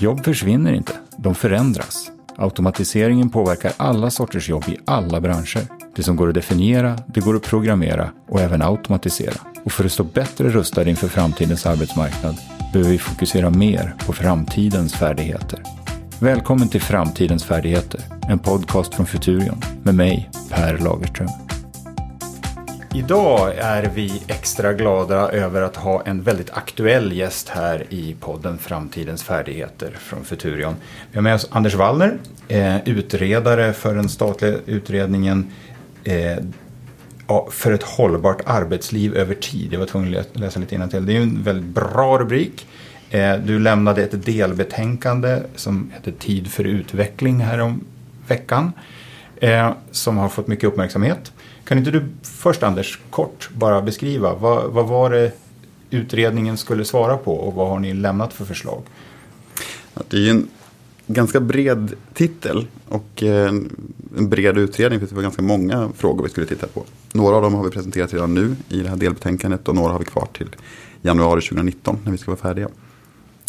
Jobb försvinner inte, de förändras. Automatiseringen påverkar alla sorters jobb i alla branscher. Det som går att definiera, det går att programmera och även automatisera. Och för att stå bättre rustade inför framtidens arbetsmarknad behöver vi fokusera mer på framtidens färdigheter. Välkommen till Framtidens färdigheter, en podcast från Futurion med mig, Per Lagerström. Idag är vi extra glada över att ha en väldigt aktuell gäst här i podden Framtidens färdigheter från Futurion. Vi har med oss Anders Wallner, eh, utredare för den statliga utredningen eh, för ett hållbart arbetsliv över tid. Jag var tvungen att läsa lite innantill. Det är en väldigt bra rubrik. Eh, du lämnade ett delbetänkande som heter Tid för utveckling här om eh, Som har fått mycket uppmärksamhet. Kan inte du först Anders kort bara beskriva vad, vad var det utredningen skulle svara på och vad har ni lämnat för förslag? Det är ju en ganska bred titel och eh, en bred utredning för det var ganska många frågor vi skulle titta på. Några av dem har vi presenterat redan nu i det här delbetänkandet och några har vi kvar till januari 2019 när vi ska vara färdiga.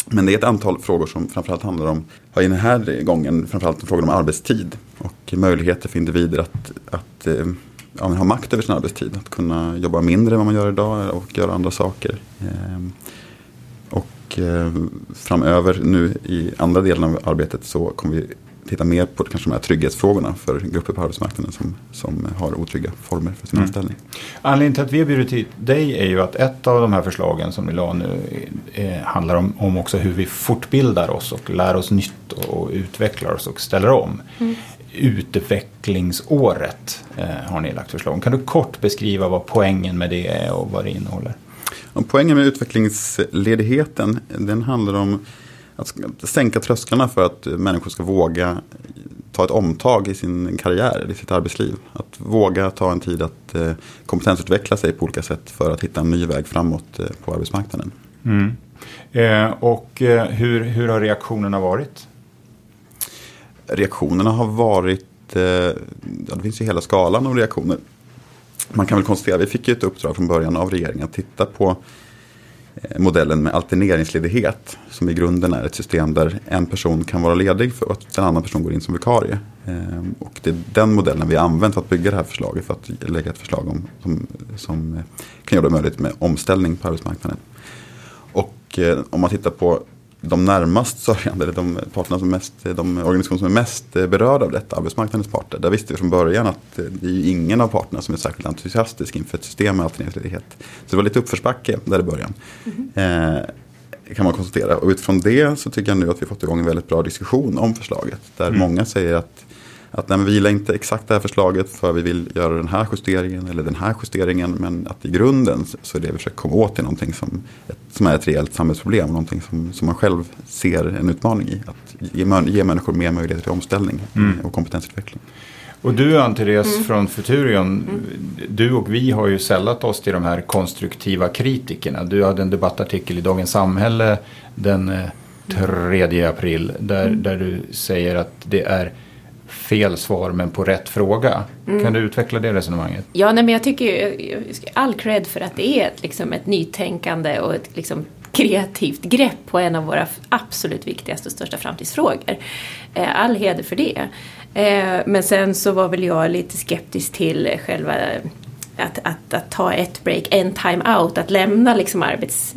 Men det är ett antal frågor som framförallt handlar om, i den här gången, framförallt frågor om arbetstid och möjligheter för individer att, att eh, ja, ha makt över sin arbetstid. Att kunna jobba mindre än vad man gör idag och göra andra saker. Ehm, och eh, framöver nu i andra delen av arbetet så kommer vi titta mer på kanske de här trygghetsfrågorna för grupper på arbetsmarknaden som, som har otrygga former för sin mm. anställning. Anledningen till att vi har bjudit hit dig är ju att ett av de här förslagen som ni la nu eh, handlar om, om också hur vi fortbildar oss och lär oss nytt och utvecklar oss och ställer om. Mm utvecklingsåret eh, har ni lagt förslag om. Kan du kort beskriva vad poängen med det är och vad det innehåller? Och poängen med utvecklingsledigheten den handlar om att sänka trösklarna för att människor ska våga ta ett omtag i sin karriär, i sitt arbetsliv. Att våga ta en tid att eh, kompetensutveckla sig på olika sätt för att hitta en ny väg framåt eh, på arbetsmarknaden. Mm. Eh, och eh, hur, hur har reaktionerna varit? reaktionerna har varit, eh, ja, det finns ju hela skalan av reaktioner. Man kan väl konstatera, vi fick ju ett uppdrag från början av regeringen att titta på Eh, modellen med alterneringsledighet. Som i grunden är ett system där en person kan vara ledig för att en annan person går in som vikarie. Ehm, och det är den modellen vi har använt för att bygga det här förslaget. För att lägga ett förslag om, som, som eh, kan göra det möjligt med omställning på arbetsmarknaden. Och eh, om man tittar på de närmast sörjande, de, parterna som mest, de organisationer som är mest berörda av detta, arbetsmarknadens parter. Där visste vi från början att det är ingen av parterna som är särskilt entusiastisk inför ett system med alterneringsledighet. Så det var lite uppförsbacke där i början. Mm. Eh, kan man konstatera. Och utifrån det så tycker jag nu att vi fått igång en väldigt bra diskussion om förslaget. Där mm. många säger att att nej, vi gillar inte exakt det här förslaget för vi vill göra den här justeringen eller den här justeringen. Men att i grunden så är det vi försöker komma åt till någonting som, ett, som är ett reellt samhällsproblem. Någonting som, som man själv ser en utmaning i. Att ge, ge människor mer möjligheter till omställning mm. och kompetensutveckling. Och du Ann-Therese mm. från Futurion, mm. du och vi har ju sällat oss till de här konstruktiva kritikerna. Du hade en debattartikel i Dagens Samhälle den 3 eh, april där, mm. där du säger att det är fel svar men på rätt fråga. Mm. Kan du utveckla det resonemanget? Ja, nej, men jag tycker all cred för att det är ett, liksom, ett nytänkande och ett liksom, kreativt grepp på en av våra absolut viktigaste och största framtidsfrågor. Eh, all heder för det. Eh, men sen så var väl jag lite skeptisk till själva att, att, att ta ett break, en time out, att lämna liksom arbets,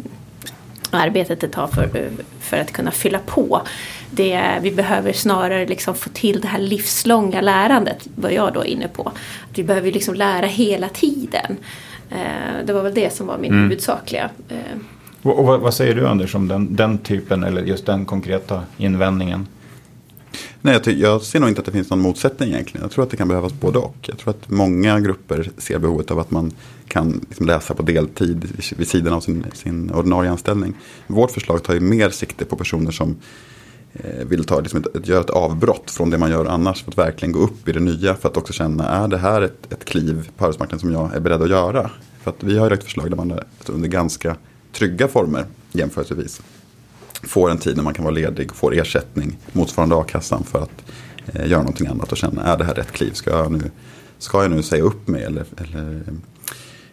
arbetet ett tag för, för att kunna fylla på. Det, vi behöver snarare liksom få till det här livslånga lärandet, var jag då inne på. Att vi behöver liksom lära hela tiden. Eh, det var väl det som var min mm. huvudsakliga. Eh. Och, vad, säger du Anders om den, den typen eller just den konkreta invändningen? Nej, jag, jag, ser nog inte att det finns någon motsättning egentligen. Jag tror att det kan behövas både och. Jag tror att många grupper ser behovet av att man kan liksom läsa på deltid vid sidan av sin, sin ordinarie anställning. Vårt förslag tar ju mer sikte på personer som Eh, vill ta, liksom ett, ett, göra ett avbrott från det man gör annars för att verkligen gå upp i det nya. För att också känna, är det här ett, ett kliv på arbetsmarknaden som jag är beredd att göra? För att vi har ju lagt förslag där man under ganska trygga former jämförelsevis får en tid när man kan vara ledig och får ersättning motsvarande a-kassan för att eh, göra någonting annat och känna, är det här rätt kliv? Ska jag nu, ska jag nu säga upp mig eller, eller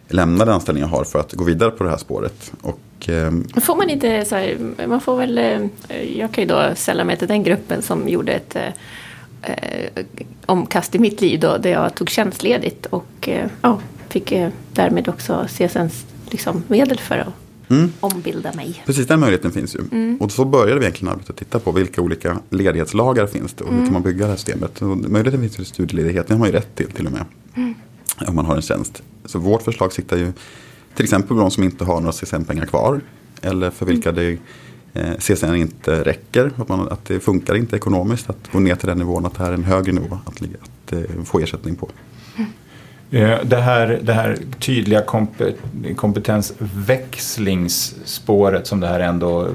lämna den anställning jag har för att gå vidare på det här spåret. Och, eh, Får man inte så här, man får väl, eh, jag kan ju då sälla mig till den gruppen som gjorde ett eh, eh, omkast i mitt liv då, där jag tog tjänstledigt och eh, ja, fick eh, därmed också CSNs liksom, medel för att Mm. ombilda mig. Precis, den möjligheten finns ju. Mm. Och så började vi egentligen arbeta och titta på vilka olika ledighetslagar finns det och hur kan man bygga det här systemet. Och möjligheten finns ju studieledighet, den har man ju rätt till till och med. Om man har en tjänst. Så vårt förslag siktar ju till exempel på de som inte har några CSN-pengar kvar. Eller för vilka det eh, CSN inte räcker, att, man, att det funkar inte ekonomiskt att gå ner till den nivån att det här är en högre nivå att, att eh, få ersättning på. Eh, Det här, det här tydliga kompe, kompetensväxlingsspåret som det här ändå...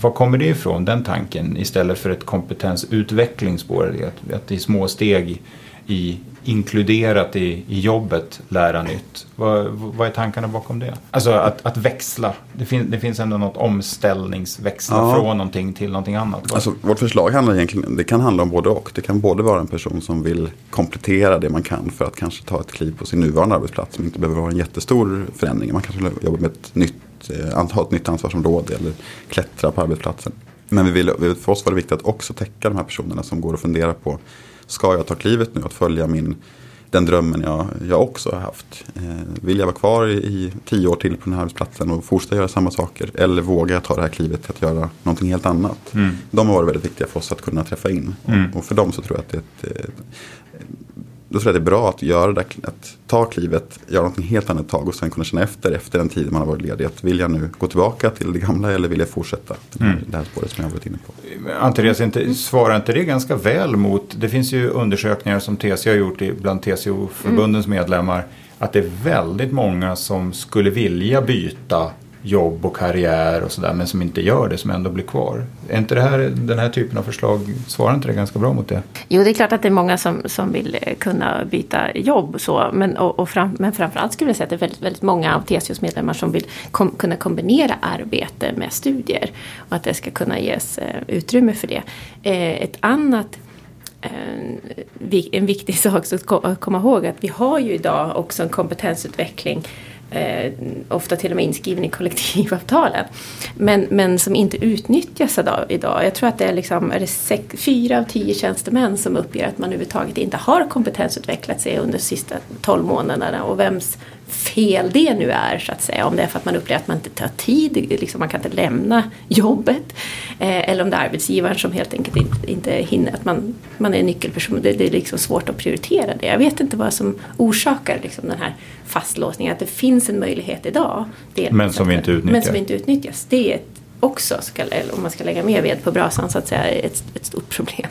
Var kommer det ifrån, den tanken, istället för ett kompetensutvecklingsspår? Att, att i små steg i, inkluderat i, i jobbet lära nytt. Vad, vad är tankarna bakom det? Alltså att, att växla. Det, fin, det finns ändå något omställningsväxla Ja. från någonting till någonting annat. Alltså, vårt förslag handlar egentligen, det kan handla om både och. Det kan både vara en person som vill komplettera det man kan för att kanske ta ett kliv på sin nuvarande arbetsplats som inte behöver vara en jättestor förändring. Man kanske vill jobba med ett nytt, eh, ha ett nytt ansvarsområde eller klättra på arbetsplatsen. Men vi vill, för oss var det viktigt att också täcka de här personerna som går och funderar på ska jag ta klivet nu att följa min, den drömmen jag, jag också har haft. Eh, vill jag vara kvar i, i tio år till på den här arbetsplatsen och fortsätta göra samma saker? Eller vågar jag ta det här klivet till att göra någonting helt annat? Mm. De har varit väldigt viktiga för oss att kunna träffa in. Mm. Och, och för dem så tror jag att det är ett, eh, då tror jag det är bra att göra det, att ta klivet, göra någonting helt annat tag och sen kunna känna efter, efter den tid man har varit ledig. Att vill jag nu gå tillbaka till det gamla eller vill jag fortsätta den här, Mm. det här spåret som jag har varit inne på? Ann-Therese, inte, svarar inte det ganska väl mot, det finns ju undersökningar som TCO har gjort bland TCO-förbundens medlemmar, att det är väldigt många som skulle vilja byta jobb och karriär och sådär, men som inte gör det, som ändå blir kvar. Är inte det här, den här typen av förslag, svarar inte det ganska bra mot det? Jo, det är klart att det är många som, som vill eh, kunna byta jobb. Så, men, och, och fram, men framförallt skulle jag säga att det är väldigt, väldigt många av TCOs medlemmar som vill kom, kunna kombinera arbete med studier. Och att det ska kunna ges eh, utrymme för det. Eh, ett annat eh, en viktig sak att att komma ihåg att vi har ju idag också en kompetensutveckling eh, ofta till och med inskriven i kollektivavtalen. Men, men som inte utnyttjas idag. Jag tror att det är, liksom, är det sex, fyra av tio tjänstemän som uppger att man överhuvudtaget inte har kompetensutvecklat sig under de sista tolv månaderna. Och vems fel det nu är så att säga. Om det är för att man upplever att man inte tar tid, liksom, man kan inte lämna jobbet. Eh, eller om det är arbetsgivaren som helt enkelt inte, inte hinner, att man, man är en nyckelperson. Det, det är liksom svårt att prioritera det. Jag vet inte vad som orsakar liksom, den här fastlåsningen. Att det finns en möjlighet idag. Men som vi inte utnyttjar. Men som inte utnyttjas. Det är ett, också, ska, om man ska lägga mer ved på brasan så att säga, ett, ett stort problem.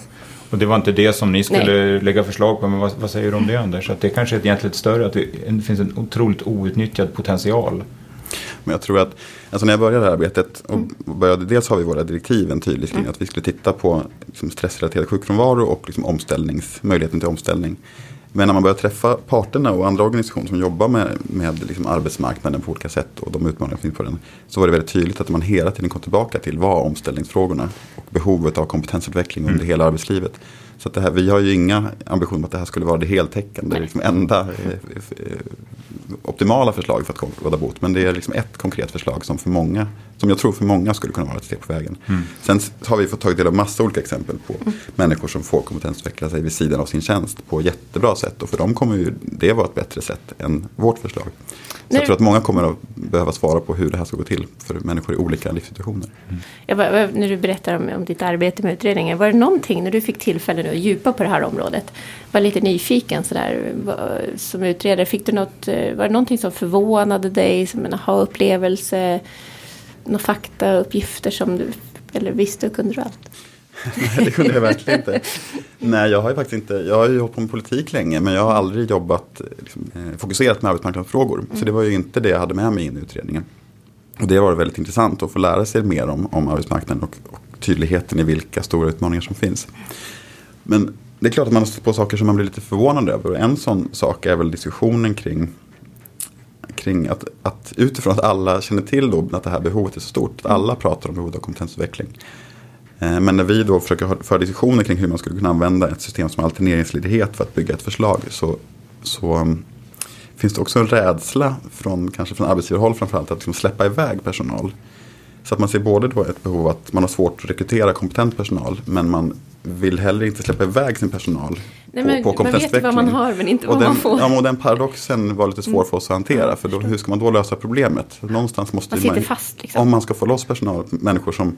Och det var inte det som ni skulle lägga förslag på, men vad, vad säger du om det Anders? Att det kanske är egentligen ett större, att det finns en otroligt outnyttjad potential. Men jag tror att, alltså när jag började det här arbetet, och började, dels har vi våra direktiv en tydlig linje att vi skulle titta på liksom, stressrelaterad sjukfrånvaro och liksom, omställnings, möjligheten till omställning. Men när man börjar träffa parterna och andra organisationer som jobbar med, med liksom, arbetsmarknaden på olika sätt och de utmaningar som finns på den. Så var det väldigt tydligt att man hela tiden kom tillbaka till var omställningsfrågorna och behovet av kompetensutveckling under hela arbetslivet. Så att det här, vi har ju inga ambitioner att det här skulle vara det heltäckande, liksom enda eh, eh, optimala förslag för att råda bot. Men det är liksom ett konkret förslag som för många, som jag tror för många skulle kunna vara ett steg på vägen. Sen har vi fått tagit del av massa olika exempel på människor som får kompetensutveckla sig vid sidan av sin tjänst på jättebra sätt. Och för dem kommer ju det vara ett bättre sätt än vårt förslag. Så jag Nu- tror att många kommer att behöva svara på hur det här ska gå till för människor i olika livssituationer. Jag bara, när du berättar om, om ditt arbete med utredningen, var det någonting när du fick tillfälle nu djupa på det här området? Var lite nyfiken sådär, som utredare, fick du något, eh, var det någonting som förvånade dig, som en aha-upplevelse, några faktauppgifter som du, eller visste och kunde du allt? Nej, det kunde jag verkligen inte. Nej, jag har ju faktiskt inte, jag har ju hållit på med politik länge men jag har aldrig jobbat liksom, eh, fokuserat med arbetsmarknadsfrågor. Så det var ju inte det jag hade med mig in i utredningen. Och det var väldigt intressant att få lära sig mer om, om arbetsmarknaden och, och tydligheten i vilka stora utmaningar som finns. Men det är klart att man har stött på saker som man blir lite förvånad över. En sån sak är väl diskussionen kring kring att, att utifrån att alla känner till då att det här behovet är så stort. Att alla pratar om behovet av kompetensutveckling. Eh, men när vi då försöker föra diskussioner kring hur man skulle kunna använda ett system som alterneringsledighet för att bygga ett förslag så, så um, finns det också en rädsla från, kanske från arbetsgivarhåll framförallt att liksom släppa iväg personal. Så att man ser både då ett behov att man har svårt att rekrytera kompetent personal men man vill heller inte släppa iväg sin personal Nej, men på, på man vet vad man har men inte vad den, man får. Ja, och den paradoxen var lite svår Mm. för oss att hantera. För då, hur ska man då lösa problemet? Någonstans måste Man sitter fast, liksom. Om man ska få loss personal, människor som,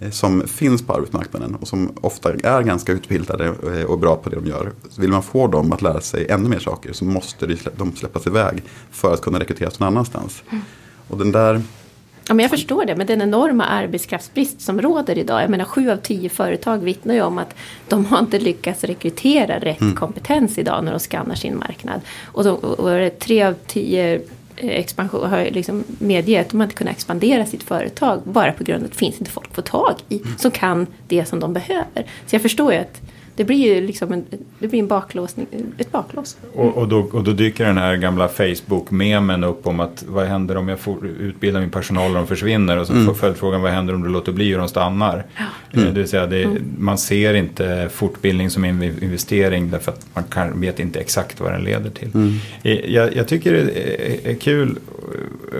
eh, som finns på arbetsmarknaden och som ofta är ganska utbildade eh, och bra på det de gör. Vill man få dem att lära sig ännu mer saker så måste de släppas iväg för att kunna rekryteras någon annanstans. Mm. Och den där Ja, men jag förstår det, men den enorma arbetskraftsbrist som råder idag. Jag menar sju av tio företag vittnar ju om att de har inte lyckats rekrytera rätt Mm. kompetens idag när de skannar sin marknad. Och, de, och tre av tio eh, expansion har liksom medgett att de inte kunnat expandera sitt företag bara på grund av att det finns inte folk att få tag i Mm. som kan det som de behöver. Så jag förstår ju att det blir ju liksom en, det blir en baklåsning, ett baklås. Och, och, då, och då dyker den här gamla Facebook-memen upp om att vad händer om jag får utbilda min personal och de försvinner? Och så Mm. följdfrågan vad händer om du låter bli och de stannar? Eh, Det vill säga det, man ser inte fortbildning som en investering därför att man kan, vet inte exakt vad den leder till. Eh, Jag, jag tycker det är, kul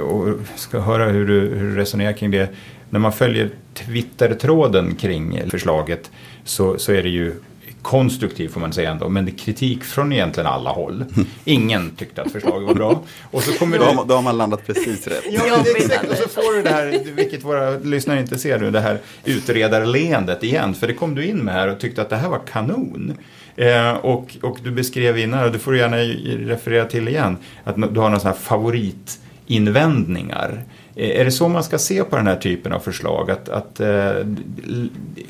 och ska höra hur du, hur du resonerar kring det. När man följer Twitter-tråden kring förslaget så, så är det ju konstruktiv får man säga ändå, men kritik från egentligen alla håll. Ingen tyckte att förslaget var bra. Och så kommer då, har man, då har man landat precis rätt. Ja, exakt. Och så får du det här, vilket våra lyssnare inte ser nu, det här utredarleendet igen. För det kom du in med här och tyckte att det här var kanon. Eh, och, och du beskrev innan, och det får du gärna referera till igen, att du har några sådana här favoritinvändningar. Eh, Är det så man ska se på den här typen av förslag? Att, att eh,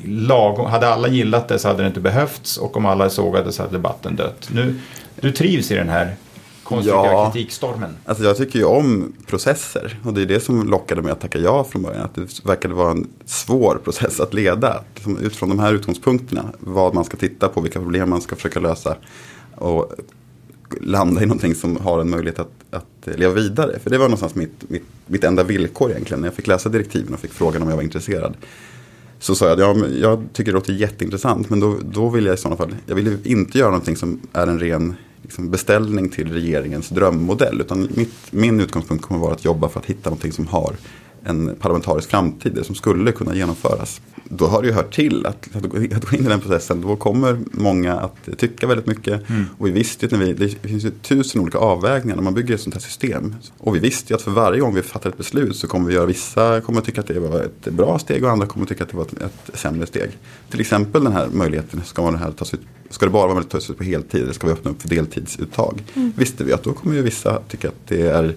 lagom, hade alla gillat det så hade det inte behövts och om alla sågade så hade debatten dött. Nu, du trivs i den här konstruktiva Ja. kritikstormen. Alltså jag tycker ju om processer och det är det som lockade mig att tacka ja från början. Att det verkade vara en svår process att leda. Liksom Utifrån de här utgångspunkterna, vad man ska titta på, vilka problem man ska försöka lösa och landa i någonting som har en möjlighet att, att leva vidare. För det var någonstans mitt, mitt, mitt enda villkor egentligen. När jag fick läsa direktiven och fick frågan om jag var intresserad. Så sa jag, ja, jag tycker det låter jätteintressant men då, då vill jag i sådana fall, jag vill ju inte göra någonting som är en ren liksom, beställning till regeringens drömmodell. Utan mitt, min utgångspunkt kommer vara att jobba för att hitta någonting som har en parlamentarisk framtid, det som skulle kunna genomföras. Då har det ju hört till att, att, gå, in i den processen, då kommer många att tycka väldigt mycket. Och vi visste ju att när vi, det finns ju tusen olika avvägningar när man bygger ett sånt här system. Och vi visste ju att för varje gång vi fattar ett beslut så kommer vi göra vissa kommer tycka att det var ett bra steg och andra kommer tycka att det var ett, ett sämre steg. Till exempel den här möjligheten, ska, man det här tas ut, ska det bara vara möjligt att ta ut på heltid eller ska vi öppna upp för deltidsuttag? Visste vi att då kommer ju vissa tycka att det är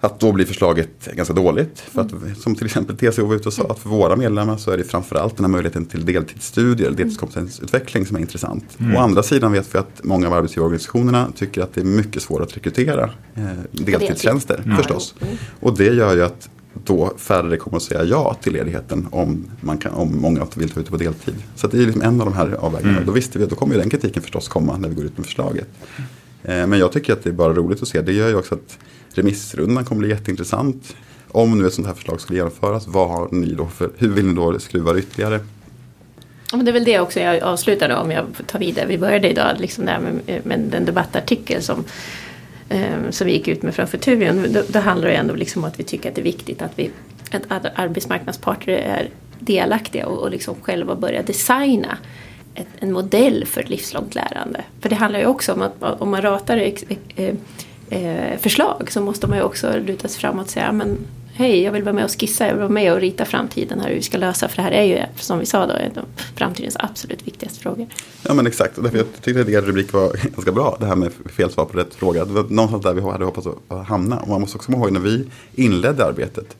att då blir förslaget ganska dåligt. För att, som till exempel TCO var ute och sa att för våra medlemmar så är det framförallt den här möjligheten till deltidsstudier, eller deltidskompetensutveckling som är intressant. Å andra sidan vet vi att många av arbetsgivarorganisationerna tycker att det är mycket svårare att rekrytera eh, deltidstjänster förstås. Och det gör ju att då färre kommer att säga ja till ledigheten om, man kan, om många vill ta ut det på deltid. Så att det är liksom en av de här avvägningarna. Då visste vi att då kommer ju den kritiken förstås komma när vi går ut med förslaget. Eh, men jag tycker att det är bara roligt att se. Det gör ju också att remissrundan kommer bli jätteintressant. Om nu ett sånt här förslag skulle genomföras, vad har ni då för, hur vill ni då skruva det ytterligare? Men det är väl det också jag avslutade om jag tar vidare. Vi började idag liksom där med, med den debattartikel som, eh, som vi gick ut med från Futurion. Då, då handlar det ändå liksom om att vi tycker att det är viktigt att, vi, att att arbetsmarknadsparter är delaktiga och, och liksom själva börjar designa ett, en modell för ett livslångt lärande. För det handlar ju också om att om man ratar ex, eh, eh, förslag så måste man ju också luta sig framåt och säga men hej, jag vill vara med och skissa, jag vill vara med och rita framtiden här hur vi ska lösa. För det här är ju, som vi sa då, en av framtidens absolut viktigaste frågor. Ja men exakt, och därför jag tyckte att er rubrik var ganska bra. Det här med fel svar på rätt fråga. Det var någonstans där vi hade hoppats att hamna. Och man måste också komma ihåg när vi inledde arbetet.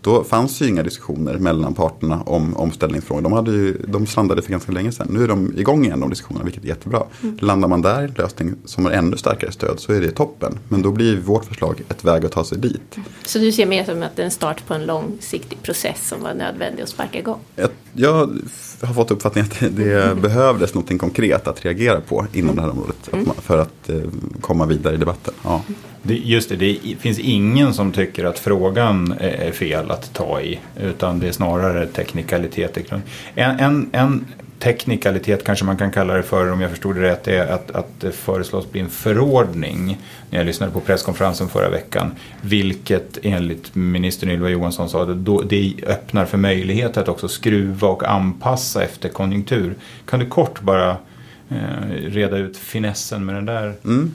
Då fanns ju inga diskussioner mellan parterna om omställningsfrågor. De, hade ju, de strandade för ganska länge sedan. Nu är de igång igen de diskussionerna, vilket är jättebra. Landar man där i en lösning som har ännu starkare stöd så är det toppen. Men då blir vårt förslag ett väg att ta sig dit. Så du ser mer som att det är en start på en långsiktig process som var nödvändig att sparka igång? Jag, jag har fått uppfattningen att det, det behövdes något konkret att reagera på inom det här området. Man, för att eh, komma vidare i debatten. Ja. Det, just det, det finns ingen som tycker att frågan är är fel att ta i. Utan det är snarare teknikaliteter. En, en, en teknikalitet kanske man kan kalla det för, om jag förstod det rätt, är att, att det föreslås bli en förordning. När jag lyssnade på presskonferensen förra veckan, vilket enligt ministern Ylva Johansson sa, det, det öppnar för möjlighet att också skruva och anpassa efter konjunktur. Kan du kort bara eh, reda ut finessen med den där? Mm.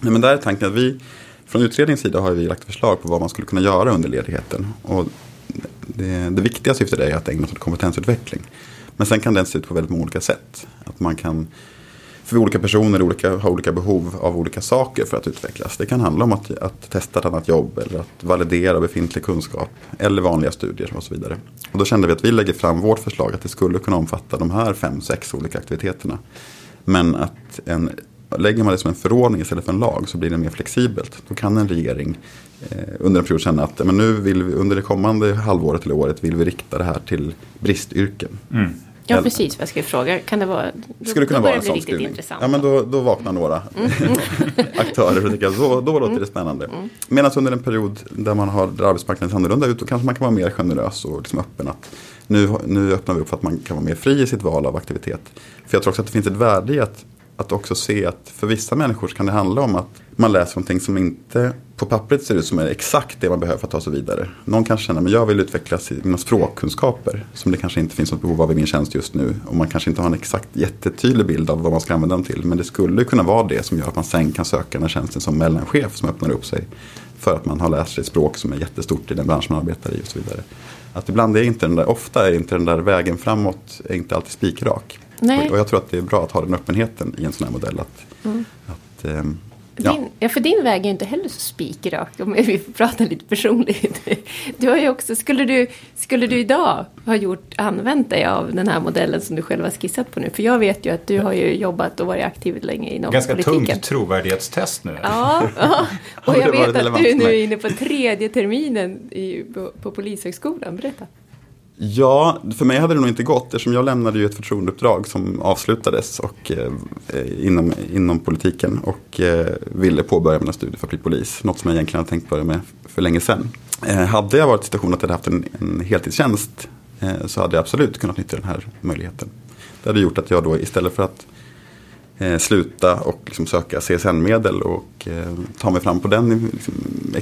Nej, men där är tanken att vi, från utredningens sida har vi lagt förslag på vad man skulle kunna göra under ledigheten. Och det, det viktiga syftet är att ägna sig åt kompetensutveckling. Men sen kan den se ut på väldigt många olika sätt. Att man kan, för olika personer olika, har olika behov av olika saker för att utvecklas. Det kan handla om att, att testa ett annat jobb eller att validera befintlig kunskap. Eller vanliga studier och så vidare. Och då kände vi att vi lägger fram vårt förslag att det skulle kunna omfatta de här fem, sex olika aktiviteterna. Men att en Lägger man det som en förordning istället för en lag så blir det mer flexibelt. Då kan en regering eh, under en period känna att men nu vill vi, under det kommande halvåret eller året vill vi rikta det här till bristyrken. Mm. Ja, precis jag skulle fråga. Kan det vara, då, skulle kunna vara en sån skrivning. Intressant. Ja, men då, då vaknar några mm. aktörer och tycker att då, då låter det spännande. Mm. Medan under en period där, man har, där arbetsmarknaden ser annorlunda ut, då kanske man kan vara mer generös och liksom öppen. Att nu, nu öppnar vi upp för att man kan vara mer fri i sitt val av aktivitet. För jag tror också att det finns ett värde i att att också se att för vissa människor kan det handla om att man läser någonting som inte på pappret ser ut som är exakt det man behöver för att ta sig vidare. Någon kanske känner att jag vill utveckla mina språkkunskaper som det kanske inte finns något behov av i min tjänst just nu. Och man kanske inte har en exakt jättetydlig bild av vad man ska använda dem till. Men det skulle kunna vara det som gör att man sen kan söka den här tjänsten som mellanchef som öppnar upp sig. För att man har läst sig ett språk som är jättestort i den bransch man arbetar i och så vidare. Att ibland är inte den där, ofta är inte den där vägen framåt är inte alltid spikrak. Nej. Och jag tror att det är bra att ha den öppenheten i en sån här modell. Att, mm. att, ähm, ja. Din, ja, för din väg är ju inte heller så spikrak om vi får prata lite personligt. Du har ju också, skulle du, skulle du idag ha gjort, använt dig av den här modellen som du själv har skissat på nu? För jag vet ju att du har ju jobbat och varit aktiv länge inom Ganska politiken. tungt trovärdighetstest nu. Ja, ja. och jag vet att du nu är inne på tredje terminen i, på, på Polishögskolan. Berätta. Ja, för mig hade det nog inte gått eftersom jag lämnade ju ett förtroendeuppdrag som avslutades och, eh, inom, inom politiken och eh, ville påbörja mina studier för att bli polis. Något som jag egentligen hade tänkt börja med för länge sedan. Eh, hade jag varit i situationen att jag hade haft en, en heltidstjänst eh, så hade jag absolut kunnat nyttja den här möjligheten. Det hade gjort att jag då istället för att eh, sluta och liksom söka CSN-medel och eh, ta mig fram på den, liksom,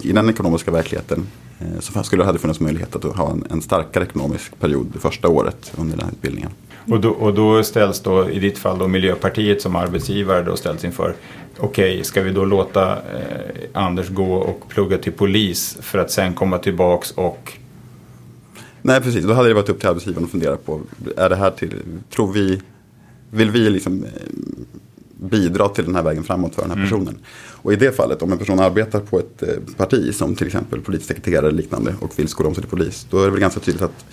i den ekonomiska verkligheten. Eh, så skulle det hade funnits möjlighet att ha en, en starkare ekonomisk period det första året under den här utbildningen. Och då, och då ställs då i ditt fall då Miljöpartiet som arbetsgivare då ställs inför okej, okay, ska vi då låta eh, Anders gå och plugga till polis för att sen komma tillbaks och Nej, precis. Då hade det varit upp till arbetsgivaren att fundera på, är det här till, tror vi, vill vi liksom eh, bidra till den här vägen framåt för den här mm. personen. Och i det fallet, om en person arbetar på ett eh, parti som till exempel polissekreterare eller liknande och vill skola om sig till polis. Då är det väl ganska tydligt att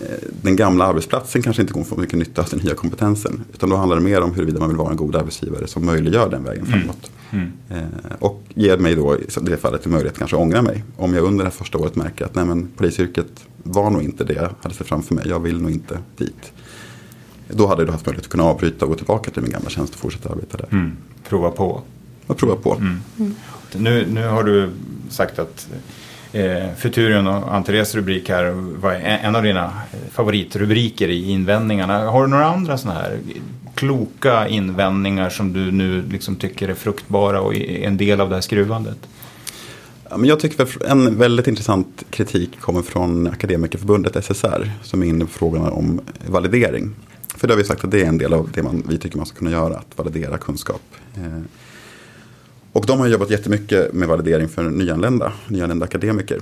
eh, den gamla arbetsplatsen kanske inte kommer få mycket nytta av den nya kompetensen. Utan då handlar det mer om huruvida man vill vara en god arbetsgivare som möjliggör den vägen mm. framåt. Mm. Mm. och ger mig då i det fallet en möjlighet att kanske ångra mig. Om jag under det första året märker att nej, men, polisyrket var nog inte det jag hade sett framför mig. Jag vill nog inte dit. Då hade jag haft möjlighet att kunna avbryta och gå tillbaka till min gamla tjänst och fortsätta arbeta där. Mm. Prova på. Och prova på. Mm. Mm. Nu, nu har du sagt att eh, Futurion och Anteres rubrik här var en av dina favoritrubriker i invändningarna. Har du några andra sådana här kloka invändningar som du nu liksom tycker är fruktbara och är en del av det här skruvandet? jag tycker en väldigt intressant kritik kommer från Akademikerförbundet SSR som är inne på frågorna om validering. För det har vi sagt att det är en del av det man, vi tycker man ska kunna göra, att validera kunskap. Eh, och de har jobbat jättemycket med validering för nyanlända, nyanlända akademiker.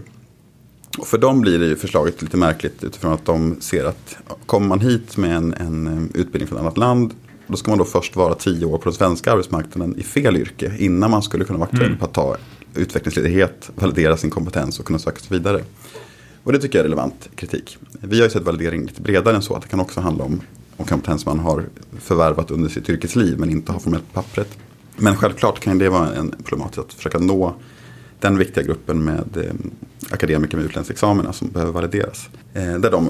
Och för dem blir det ju förslaget lite märkligt utifrån att de ser att kommer man hit med en, en eh, utbildning från ett annat land då ska man då först vara tio år på den svenska arbetsmarknaden i fel yrke innan man skulle kunna vara aktuell mm. på att ta utvecklingsledighet, validera sin kompetens och kunna söka sig vidare. Och det tycker jag är relevant kritik. Vi har ju sett validering lite bredare än så, att det kan också handla om och kompetens man har förvärvat under sitt yrkesliv men inte har formellt på pappret. Men självklart kan det vara en problematik att försöka nå den viktiga gruppen med eh, akademiker med utländsk examina som behöver valideras. Eh, där de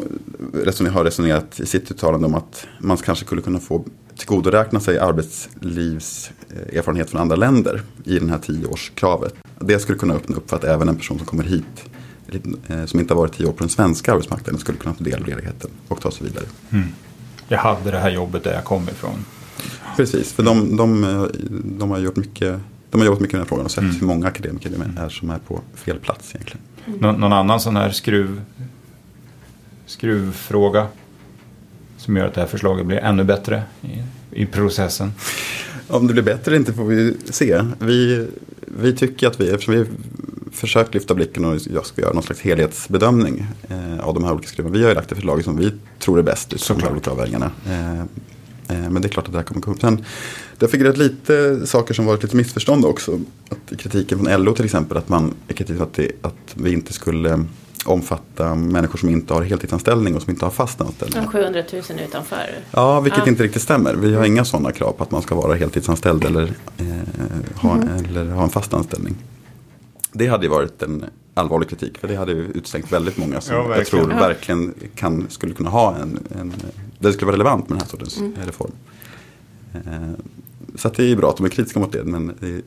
resoner, har resonerat i sitt uttalande om att man kanske skulle kunna få tillgodoräkna sig arbetslivserfarenhet från andra länder i den här tioårskravet. Det skulle kunna öppna upp för att även en person som kommer hit eh, som inte har varit tio år på den svenska arbetsmarknaden skulle kunna få del av ledigheten och ta sig vidare. Mm jag hade det här jobbet där jag kom ifrån. Precis, för de, de, de har gjort mycket de har jobbat mycket med den här frågan och sett Mm. hur många akademiker det är som är på fel plats egentligen. Nå, någon annan sån här skruv, skruvfråga som gör att det här förslaget blir ännu bättre i, i processen? Om det blir bättre eller inte får vi se. Vi, vi tycker att vi, eftersom vi försökt lyfta blicken och jag ska göra någon slags helhetsbedömning eh, av de här olika skruvarna. Vi har ju lagt det förslag som vi tror är bäst utifrån de här olika avvägningarna. Eh, eh, men det är klart att det här kommer komma upp. Sen, det har figurerat lite saker som varit lite missförstånd också. Att kritiken från LO till exempel, att man är kritisk att, det, att vi inte skulle omfatta människor som inte har heltidsanställning och som inte har fast anställning. De 700 000 utanför. Ja, vilket Ja. inte riktigt stämmer. Vi har inga sådana krav på att man ska vara heltidsanställd eller, eh, ha, Mm. eller ha en fast anställning. Det hade ju varit en allvarlig kritik. För det hade ju utstängt väldigt många som Ja, jag tror verkligen kan, skulle kunna ha en, en... Det skulle vara relevant med den här sortens Mm. reform. Eh, så att det är ju bra att de är kritiska mot det. Men, eh,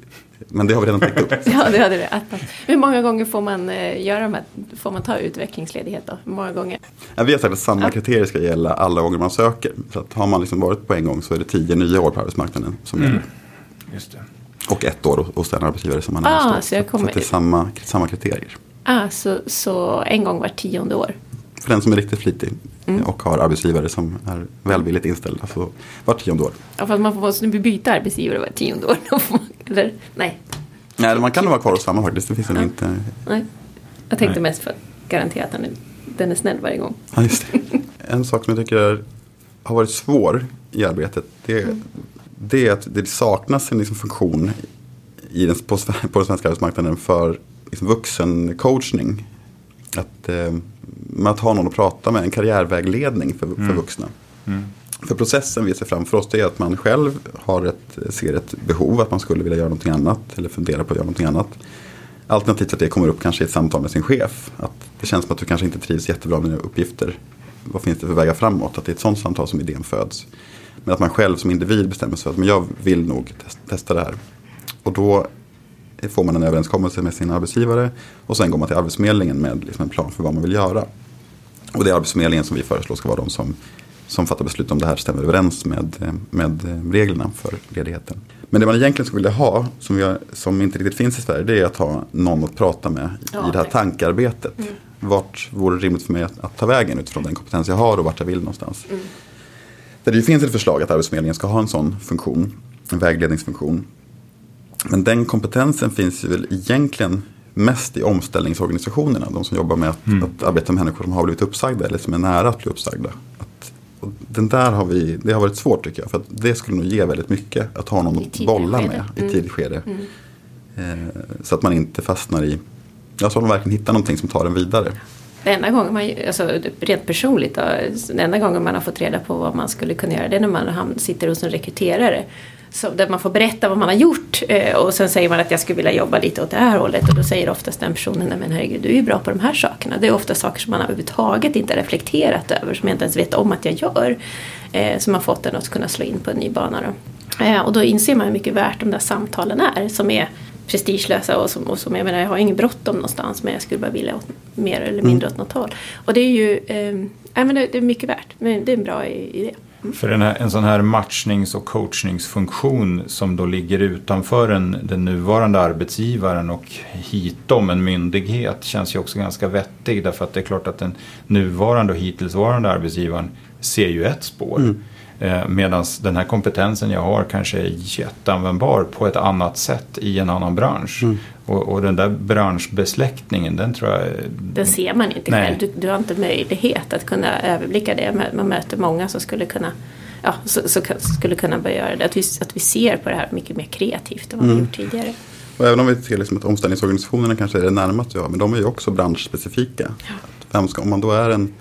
men det har vi redan täckt upp. Ja, det hade det. Hur många gånger får man, eh, göra de här, får man ta utvecklingsledighet då? Hur många gånger? Ja, vi har sagt att samma Ja. kriterier ska gälla alla gånger man söker. Så att har man liksom varit på en gång så är det tio nya år på arbetsmarknaden som Mm. gäller. Just det. Och ett år hos den arbetsgivare som man Ah, är hos så kommer- att det är samma, samma kriterier. Ah, så, så en gång var tionde år. För den som är riktigt flitig Mm. och har arbetsgivare som är välvilligt inställda. Så var tionde år. Ja, fast man får måste byta arbetsgivare var tionde år. Eller, nej, Nej, man kan nog vara kvar hos samma faktiskt. Det finns Ja. inte. nej. Jag tänkte Nej. mest för att garantera att den är, den är snäll varje gång. Ja. En sak som jag tycker är, har varit svår i arbetet. Det, Mm. Det är att det saknas en liksom funktion i den, på, på den svenska arbetsmarknaden för liksom vuxencoachning. Att, eh, att ha någon att prata med, en karriärvägledning för, för Mm. vuxna. Mm. För processen vi ser framför oss det är att man själv har ett, ser ett behov att man skulle vilja göra någonting annat eller fundera på att göra någonting annat. Alternativt att det kommer upp kanske i ett samtal med sin chef. Att det känns som att du kanske inte trivs jättebra med dina uppgifter. Vad finns det för vägar framåt? Att det är ett sånt samtal som idén föds. Men att man själv som individ bestämmer sig för att men jag vill nog test, testa det här. Och då får man en överenskommelse med sin arbetsgivare och sen går man till Arbetsförmedlingen med liksom en plan för vad man vill göra. Och det är Arbetsförmedlingen som vi föreslår ska vara de som, som fattar beslut om det här stämmer överens med, med reglerna för ledigheten. Men det man egentligen skulle vilja ha, som, vi har, som inte riktigt finns i Sverige, det är att ha någon att prata med Ja, i det här tankearbetet. Vart vore det rimligt för mig att, att ta vägen utifrån den kompetens jag har och vart jag vill någonstans. Där det finns ett förslag att Arbetsförmedlingen ska ha en sån funktion, en vägledningsfunktion. Men den kompetensen finns ju väl egentligen mest i omställningsorganisationerna. De som jobbar med att, Mm. att arbeta med människor som har blivit uppsagda eller som är nära att bli uppsagda. Att, och den där har vi, det har varit svårt tycker jag. För att det skulle nog ge väldigt mycket att ha någon I att bolla skede. med i Mm. tidigt skede. Mm. Eh, så att man inte fastnar i, ja så att man verkligen hittar någonting som tar en vidare. Den enda gången man, alltså rent personligt då, den enda gången man har fått reda på vad man skulle kunna göra det är när man sitter hos en rekryterare. Så där man får berätta vad man har gjort eh, och sen säger man att jag skulle vilja jobba lite åt det här hållet och då säger oftast den personen, nej men herregud du är ju bra på de här sakerna. Det är ofta saker som man överhuvudtaget inte reflekterat över som jag inte ens vet om att jag gör. Eh, som har fått en att kunna slå in på en ny bana då. Eh, och då inser man hur mycket värt de där samtalen är som är prestigelösa och som, och som jag menar, jag har ingen bråttom någonstans men jag skulle bara vilja åt, mer eller mindre åt något håll. Och det är ju, eh, men det, är mycket värt, men det är en bra i- idé. För den här, en sån här matchnings och coachningsfunktion som då ligger utanför en, den nuvarande arbetsgivaren och hitom en myndighet känns ju också ganska vettig därför att det är klart att den nuvarande och hittillsvarande arbetsgivaren ser ju ett spår. Mm. Eh, Medan den här kompetensen jag har kanske är jätteanvändbar på ett annat sätt i en annan bransch. Mm. Och, och den där branschbesläktningen den tror jag... Den ser man inte Nej. själv. Du, du har inte möjlighet att kunna överblicka det. Man- möter många som skulle kunna Ja, så, så, skulle kunna börja göra det. Att vi, att vi ser på det här mycket mer kreativt än vad vi Mm. gjort tidigare. Och även om vi ser liksom att omställningsorganisationerna kanske är det närmaste vi har, men de är ju också branschspecifika. Vem ska, om man då är en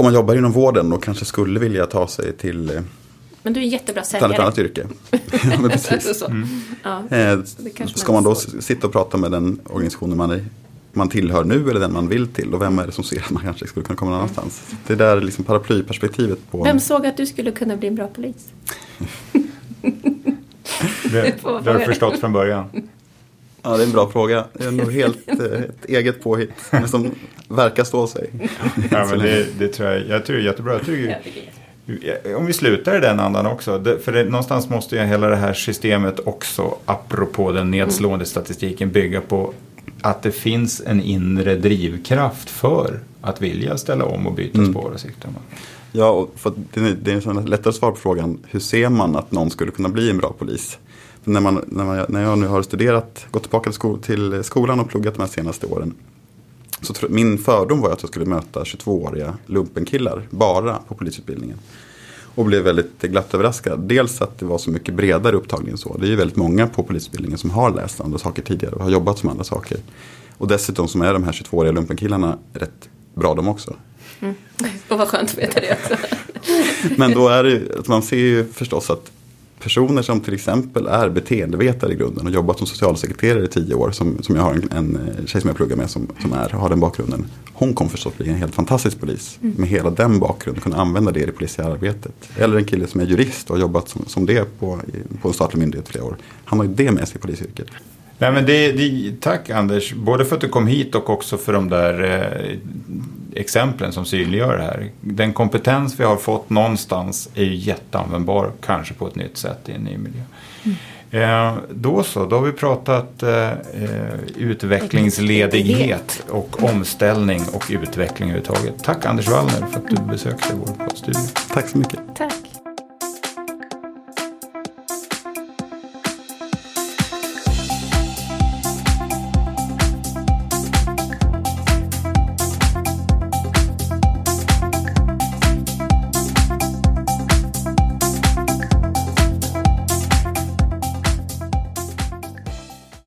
om man jobbar inom vården och kanske skulle vilja ta sig till eh, Men du är en jättebra ett annat, säljare. annat yrke. ja, men precis. så. Ja. Eh, det ska man då så. sitta och prata med den organisationen man, är, man tillhör nu eller den man vill till? Och vem är det som ser att man kanske skulle kunna komma någon annanstans? Det är där liksom paraplyperspektivet på... Vem såg att du skulle kunna bli en bra polis? Det, det har du förstått från början. Ja, det är en bra fråga. Det är nog helt eh, ett eget påhitt. Men som verkar stå sig. Ja, men det, det tror jag, jag tror det är jättebra. Jag tycker Om vi slutar i den andan också. För det, någonstans måste ju hela det här systemet också, apropå den nedslående statistiken, bygga på att det finns en inre drivkraft för att vilja ställa om och byta mm. spår och sikta. Ja, och för det, är, är lättare svar på frågan hur ser man att någon skulle kunna bli en bra polis? När, man, när, man, när jag nu har studerat, gått tillbaka till, sko, till skolan och pluggat de här senaste åren. Så tro, min fördom var att jag skulle möta 22-åriga lumpenkillar bara på polisutbildningen. Och blev väldigt glatt överraskad. Dels att det var så mycket bredare upptagning än så. Det är ju väldigt många på polisutbildningen som har läst andra saker tidigare och har jobbat som andra saker. Och dessutom som är de här 22-åriga lumpenkillarna rätt bra de också. Mm. Och vad skönt att veta det också. Men då är det att man ser ju förstås att personer som till exempel är beteendevetare i grunden och jobbat som socialsekreterare i tio år, som, som jag har en, en tjej som jag pluggar med som, som är, har den bakgrunden. Hon kommer förstås bli en helt fantastisk polis mm. med hela den bakgrunden, kunna använda det i det polisiära arbetet. Eller en kille som är jurist och har jobbat som, som det på, på en statlig myndighet i flera år. Han har ju det med sig i polisyrket. Nej, men det, det, tack Anders, både för att du kom hit och också för de där eh, exemplen som synliggör det här. Den kompetens vi har fått någonstans är ju jätteanvändbar, kanske på ett nytt sätt i en ny miljö. Mm. Eh, då så, då har vi pratat eh, eh utvecklingsledighet och omställning och utveckling överhuvudtaget. Tack Anders Wallner för att du besökte vår poddstudio. Tack så mycket. Tack.